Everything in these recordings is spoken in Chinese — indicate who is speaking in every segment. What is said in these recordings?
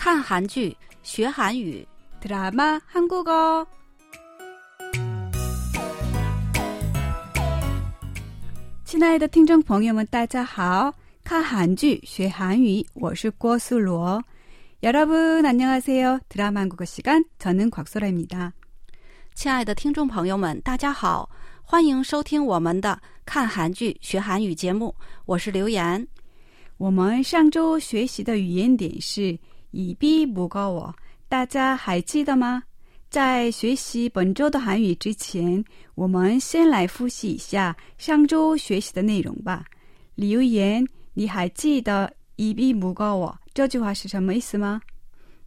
Speaker 1: 看韩剧学韩语，
Speaker 2: 드라마 한국어. 亲爱的听众朋友们，大家好！看韩剧学韩语，我是郭素罗。여러분안녕하세요。 드라마 한국어 시간， 저는 곽소라입니다。
Speaker 1: 亲爱的听众朋友们，大家好，欢迎收听我们的看韩剧学韩语节目，我是刘岩。
Speaker 2: 我们上周学习的语言点是 이비무거워， 大家还记得吗？在学习本周的韩语之前，我们先来复习一下上周学习的内容吧。刘言，你还记得이비무거워这句话是什么意思吗？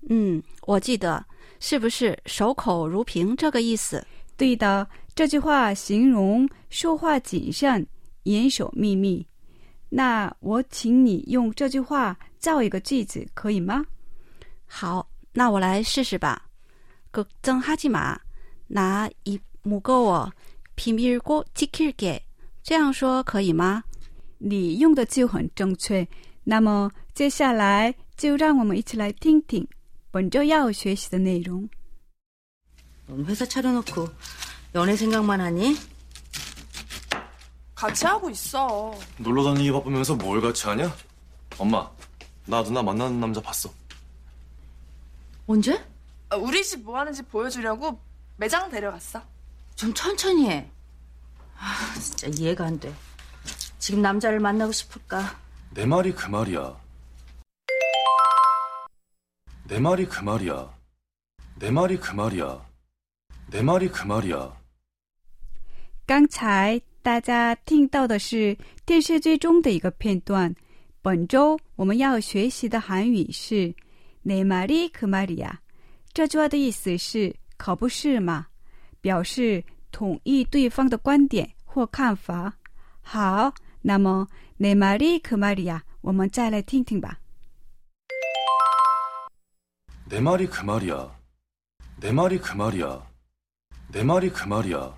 Speaker 1: 嗯，我记得，是不是守口如瓶这个意思？
Speaker 2: 对的，这句话形容说话谨慎、严守秘密。那我请你用这句话造一个句子，可以吗？
Speaker 1: 好，那我来试试吧。걱정하지 마， 나입무거워비밀고지킬게。 这样说可以吗？
Speaker 2: 你用的就很正确。那么接下来就让我们一起来听听本周要学习的内容。
Speaker 3: 넌 회사 차려놓고 연애 생각만 하니?
Speaker 4: 같이 하고 있어.
Speaker 5: 놀러 다니기 바쁘면서 뭘 같이 하냐? 엄마, 나 누나 만나는 남자 봤어.
Speaker 3: 언제?
Speaker 4: 아, 우리 집 뭐 하는지 보여주려고 매장 데려갔어.
Speaker 3: 좀 천천히 해. 아, 진짜 이해가 안 돼. 지금 남자를 만나고 싶을까?
Speaker 5: 내 말이 그 말이야. 내 말이 그 말이야. 내 말이 그 말이야. 내 말이 그 말이야.
Speaker 2: 刚才大家听到的是电视剧中的一个片段。本周我们要学习的韩语是“ 내말이그말이야”。这句话的意思是“可不是嘛”，表示同意对方的观点或看法。好，那么“내말이그말이야”，我们再来听听吧。
Speaker 5: 내 말이 그 말이야. 내 말이 그 말이야. 내 말이 그 말이야.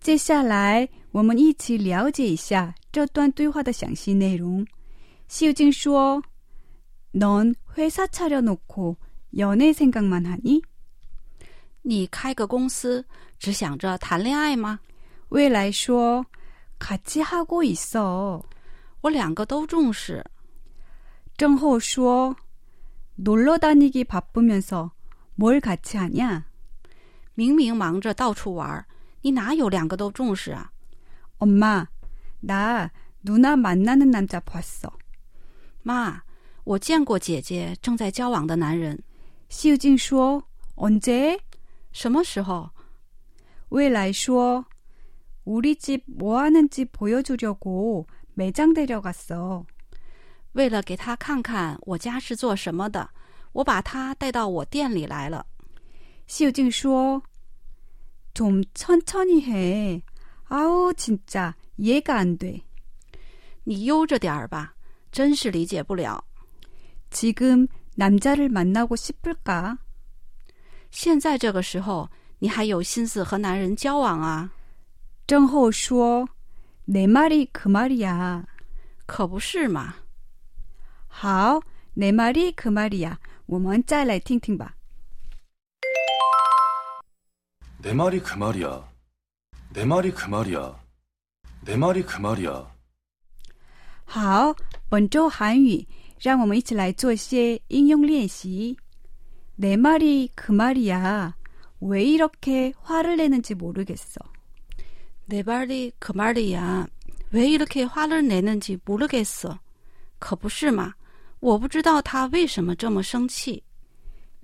Speaker 2: 接下来，我们一起了解一下这段对话的详细内容。西游静说：“ 넌회사차려놓고연애생각만하니？”
Speaker 1: 你开个公司，只想着谈恋爱吗？
Speaker 2: 未来说：“같이하고있어。”
Speaker 1: 我两个都重视。
Speaker 2: 正后说：“놀러다니기바쁘면서뭘같이하냐？”
Speaker 1: 明明忙着到处玩，你哪有两个都重视啊？
Speaker 2: 엄마나누나만나는남자봤어。
Speaker 1: 妈， 我见过姐姐正在交往的男人。
Speaker 2: 西游静说：“언제？”
Speaker 1: 什么时候？
Speaker 2: 未来说：“우리집뭐하는지보여주려고매장데려갔어。”
Speaker 1: 为了给他看看我家是做什么的，我把他带到我店里来了。
Speaker 2: 西游静说：“좀천천히해아우진짜이해가안 돼。
Speaker 1: 你悠着点儿吧，真是理解不了。
Speaker 2: 지금남자를만나고싶을까？
Speaker 1: 现在这个时候，你还有心思和男人交往啊？
Speaker 2: 正后说：“내말이그말이야。
Speaker 1: 可不是嘛！
Speaker 2: 好，내말이그말이야。我们再来听听吧。
Speaker 5: 내 말이 그 말이야. 내 말이 그 말이야. 내 말이 그 말이야.
Speaker 2: 好，本周韩语， 让我们一起来做些应用练习。내말이그말이야왜이렇게화를내는지모르겠어。
Speaker 1: 내말이그말이야왜이렇게화를내는지모르겠어。 可不是嘛！我不知道他为什么这么生气。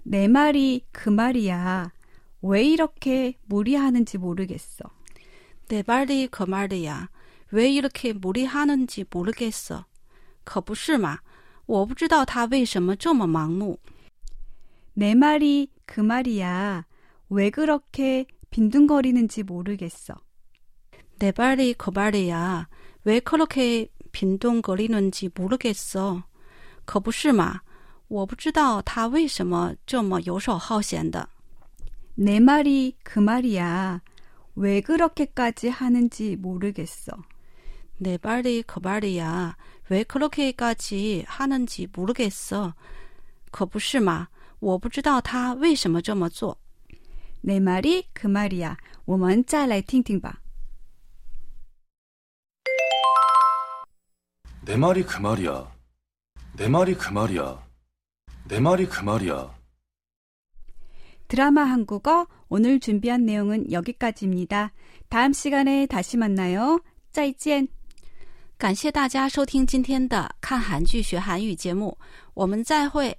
Speaker 2: 내 말이 그 말이야 왜 이렇게 무리하는지 모르겠어.
Speaker 1: 내 말이 그 말이야. 왜 이렇게 무리하는지 모르겠어. 可不是嘛， 我不知道他为什么这么忙碌。
Speaker 2: 내 말이 그 말이야. 왜 그렇게 빈둥거리는지 모르겠어.
Speaker 1: 내 말이 그 말이야. 왜 그렇게 빈둥거리는지 모르겠어. 可不是嘛，我不知道他为什么这么游手好闲的。
Speaker 2: 내 말이 그 말이야. 왜 그렇게까지 하는지 모르겠어.
Speaker 1: 내 말이 그 말이야. 왜 그렇게까지 하는지 모르겠어. 可不是嘛？我不知道他为什么这么做。
Speaker 2: 내 말이 그 말이야. 我们再来听听吧.
Speaker 5: 내 말이 그 말이야. 내 말이 그 말이야. 내 말이 그 말이야.
Speaker 2: 드라마 한국어 오늘 준비한 내용은 여기까지입니다. 다음 시간에 다시 만나요. 再见.
Speaker 1: 感谢大家收听今天的看韩剧学韩语节目，我们再会。